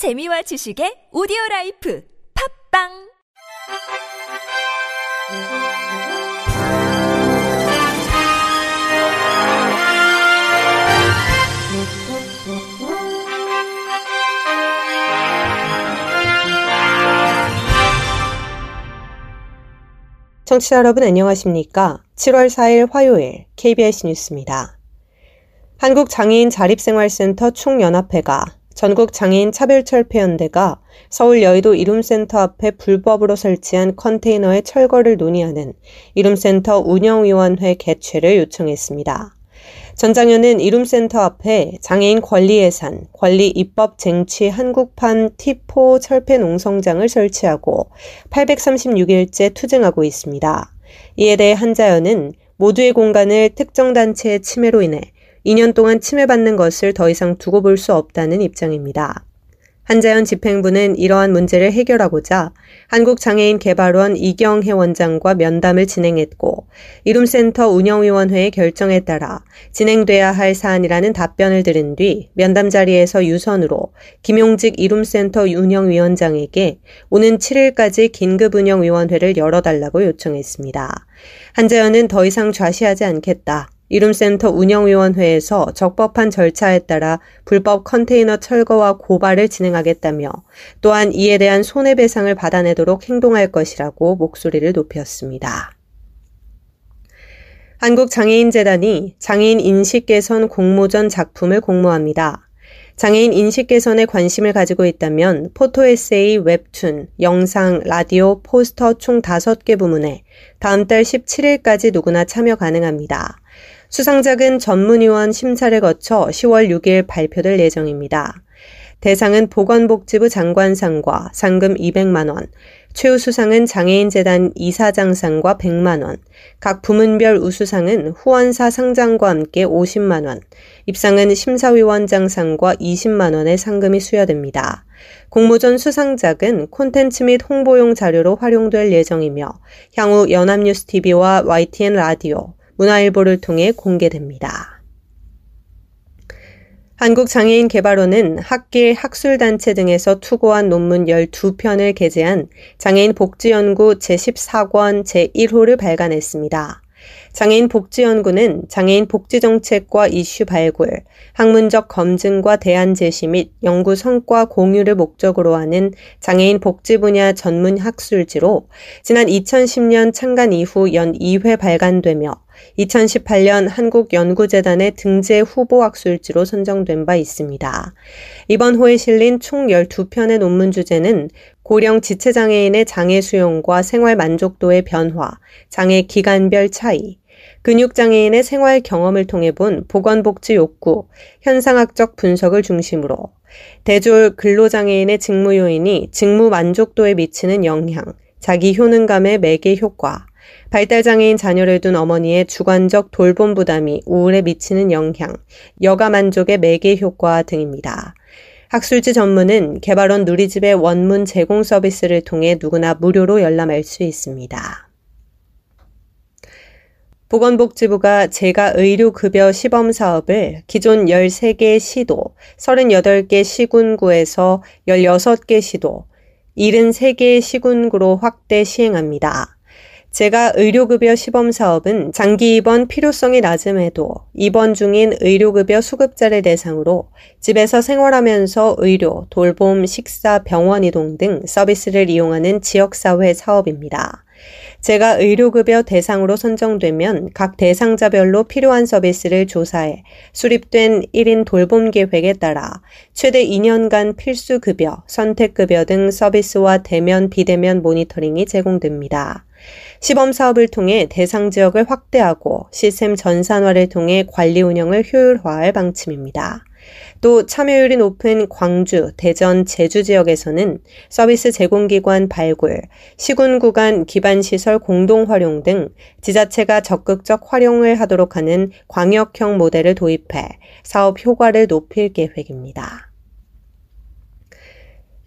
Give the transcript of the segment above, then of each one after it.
재미와 지식의 오디오 라이프 팝빵 청취자 여러분 안녕하십니까? 7월 4일 화요일 KBS 뉴스입니다. 한국장애인 자립생활센터 총연합회가 전국 장애인 차별철폐연대가 서울 여의도 이룸센터 앞에 불법으로 설치한 컨테이너의 철거를 논의하는 이룸센터 운영위원회 개최를 요청했습니다. 전장현은 이룸센터 앞에 장애인 권리 예산, 권리 입법 쟁취 한국판 T4 철폐 농성장을 설치하고 836일째 투쟁하고 있습니다. 이에 대해 한자연은 모두의 공간을 특정 단체의 침해로 인해 2년 동안 침해받는 것을 더 이상 두고 볼 수 없다는 입장입니다. 한자연 집행부는 이러한 문제를 해결하고자 한국장애인개발원 이경혜 원장과 면담을 진행했고 이룸센터 운영위원회의 결정에 따라 진행돼야 할 사안이라는 답변을 들은 뒤 면담 자리에서 유선으로 김용직 이룸센터 운영위원장에게 오는 7일까지 긴급운영위원회를 열어달라고 요청했습니다. 한자연은 더 이상 좌시하지 않겠다. 이룸센터 운영위원회에서 적법한 절차에 따라 불법 컨테이너 철거와 고발을 진행하겠다며 또한 이에 대한 손해배상을 받아내도록 행동할 것이라고 목소리를 높였습니다. 한국장애인재단이 장애인 인식 개선 공모전 작품을 공모합니다. 장애인 인식 개선에 관심을 가지고 있다면 포토 에세이, 웹툰, 영상, 라디오, 포스터 총 5개 부문에 다음 달 17일까지 누구나 참여 가능합니다. 수상작은 전문위원 심사를 거쳐 10월 6일 발표될 예정입니다. 대상은 보건복지부 장관상과 상금 200만원, 최우수상은 장애인재단 이사장상과 100만원, 각 부문별 우수상은 후원사 상장과 함께 50만원, 입상은 심사위원장상과 20만원의 상금이 수여됩니다. 공모전 수상작은 콘텐츠 및 홍보용 자료로 활용될 예정이며 향후 연합뉴스TV와 YTN 라디오, 문화일보를 통해 공개됩니다. 한국장애인개발원은 학계, 학술단체 등에서 투고한 논문 12편을 게재한 장애인 복지연구 제14권 제1호를 발간했습니다. 장애인 복지연구는 장애인 복지정책과 이슈 발굴, 학문적 검증과 대안 제시 및 연구 성과 공유를 목적으로 하는 장애인 복지 분야 전문 학술지로 지난 2010년 창간 이후 연 2회 발간되며 2018년 한국연구재단의 등재 후보 학술지로 선정된 바 있습니다. 이번 호에 실린 총 12편의 논문 주제는 고령 지체장애인의 장애 수용과 생활 만족도의 변화, 장애 기간별 차이, 근육장애인의 생활 경험을 통해 본 보건복지 욕구, 현상학적 분석을 중심으로 대졸 근로장애인의 직무 요인이 직무 만족도에 미치는 영향, 자기 효능감의 매개 효과, 발달장애인 자녀를 둔 어머니의 주관적 돌봄 부담이 우울에 미치는 영향, 여가 만족의 매개 효과 등입니다. 학술지 전문은 개발원 누리집의 원문 제공 서비스를 통해 누구나 무료로 열람할 수 있습니다. 보건복지부가 제가 의료급여 시범 사업을 기존 13개 시도, 38개 시군구에서 16개 시도, 73개 시군구로 확대 시행합니다. 제가 의료급여 시범 사업은 장기 입원 필요성이 낮음에도 입원 중인 의료급여 수급자를 대상으로 집에서 생활하면서 의료, 돌봄, 식사, 병원 이동 등 서비스를 이용하는 지역사회 사업입니다. 제가 의료급여 대상으로 선정되면 각 대상자별로 필요한 서비스를 조사해 수립된 1인 돌봄 계획에 따라 최대 2년간 필수급여, 선택급여 등 서비스와 대면, 비대면 모니터링이 제공됩니다. 시범 사업을 통해 대상 지역을 확대하고 시스템 전산화를 통해 관리 운영을 효율화할 방침입니다. 또 참여율이 높은 광주, 대전, 제주 지역에서는 서비스 제공기관 발굴, 시군 구간 기반시설 공동 활용 등 지자체가 적극적 활용을 하도록 하는 광역형 모델을 도입해 사업 효과를 높일 계획입니다.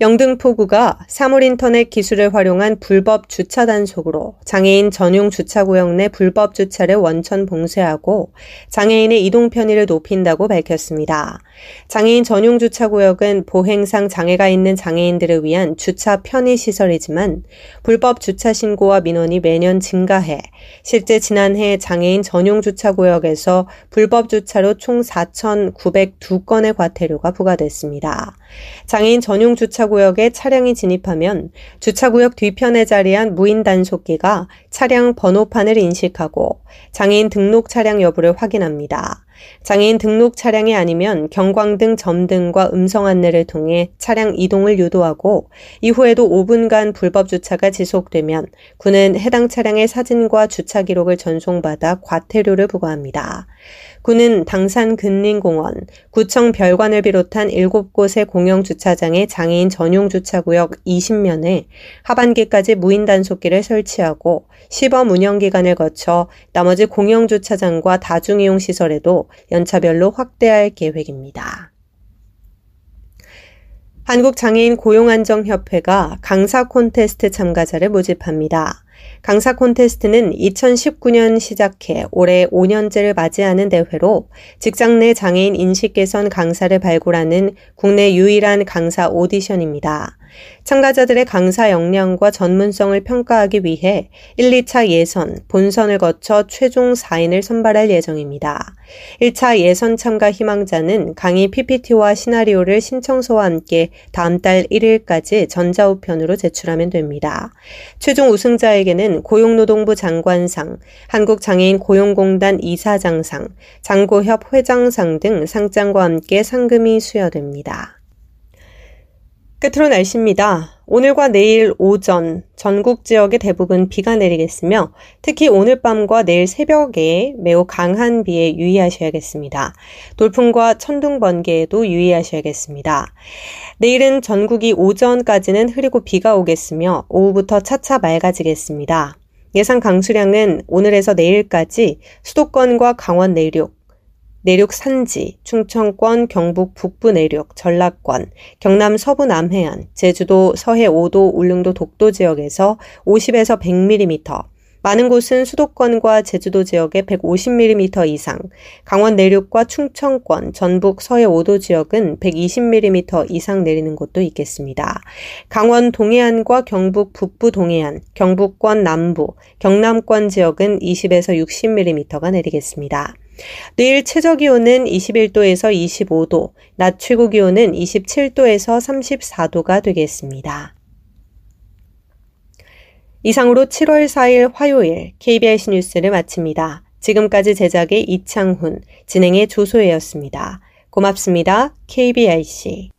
영등포구가 사물인터넷 기술을 활용한 불법 주차 단속으로 장애인 전용 주차구역 내 불법 주차를 원천 봉쇄하고 장애인의 이동 편의를 높인다고 밝혔습니다. 장애인 전용 주차 구역은 보행상 장애가 있는 장애인들을 위한 주차 편의 시설이지만 불법 주차 신고와 민원이 매년 증가해 실제 지난해 장애인 전용 주차 구역에서 불법 주차로 총 4,902건의 과태료가 부과됐습니다. 장애인 전용 주차 구역에 차량이 진입하면 주차 구역 뒤편에 자리한 무인 단속기가 차량 번호판을 인식하고 장애인 등록 차량 여부를 확인합니다. 장애인 등록 차량이 아니면 경광등 점등과 음성 안내를 통해 차량 이동을 유도하고 이후에도 5분간 불법 주차가 지속되면 군은 해당 차량의 사진과 주차 기록을 전송받아 과태료를 부과합니다. 군은 당산 근린공원, 구청 별관을 비롯한 7곳의 공영 주차장의 장애인 전용 주차구역 20면에 하반기까지 무인 단속기를 설치하고 시범 운영 기간을 거쳐 나머지 공영 주차장과 다중이용 시설에도 연차별로 확대할 계획입니다. 한국장애인 고용안정협회가 강사 콘테스트 참가자를 모집합니다. 강사 콘테스트는 2019년 시작해 올해 5년째를 맞이하는 대회로 직장 내 장애인 인식 개선 강사를 발굴하는 국내 유일한 강사 오디션입니다. 참가자들의 강사 역량과 전문성을 평가하기 위해 1, 2차 예선, 본선을 거쳐 최종 4인을 선발할 예정입니다. 1차 예선 참가 희망자는 강의 PPT와 시나리오를 신청서와 함께 다음 달 1일까지 전자우편으로 제출하면 됩니다. 최종 우승자에게는 고용노동부 장관상, 한국장애인 고용공단 이사장상, 장고협 회장상 등 상장과 함께 상금이 수여됩니다. 끝으로 날씨입니다. 오늘과 내일 오전 전국 지역의 대부분 비가 내리겠으며 특히 오늘 밤과 내일 새벽에 매우 강한 비에 유의하셔야겠습니다. 돌풍과 천둥 번개에도 유의하셔야겠습니다. 내일은 전국이 오전까지는 흐리고 비가 오겠으며 오후부터 차차 맑아지겠습니다. 예상 강수량은 오늘에서 내일까지 수도권과 강원 내륙, 내륙 산지, 충청권, 경북 북부 내륙, 전라권, 경남 서부 남해안, 제주도 서해 5도, 울릉도 독도 지역에서 50에서 100mm, 많은 곳은 수도권과 제주도 지역에 150mm 이상, 강원 내륙과 충청권, 전북 서해 5도 지역은 120mm 이상 내리는 곳도 있겠습니다. 강원 동해안과 경북 북부 동해안, 경북권 남부, 경남권 지역은 20에서 60mm가 내리겠습니다. 내일 최저 기온은 21도에서 25도, 낮 최고 기온은 27도에서 34도가 되겠습니다. 이상으로 7월 4일 화요일 KBS 뉴스를 마칩니다. 지금까지 제작의 이창훈, 진행의 조소혜였습니다. 고맙습니다. KBIC.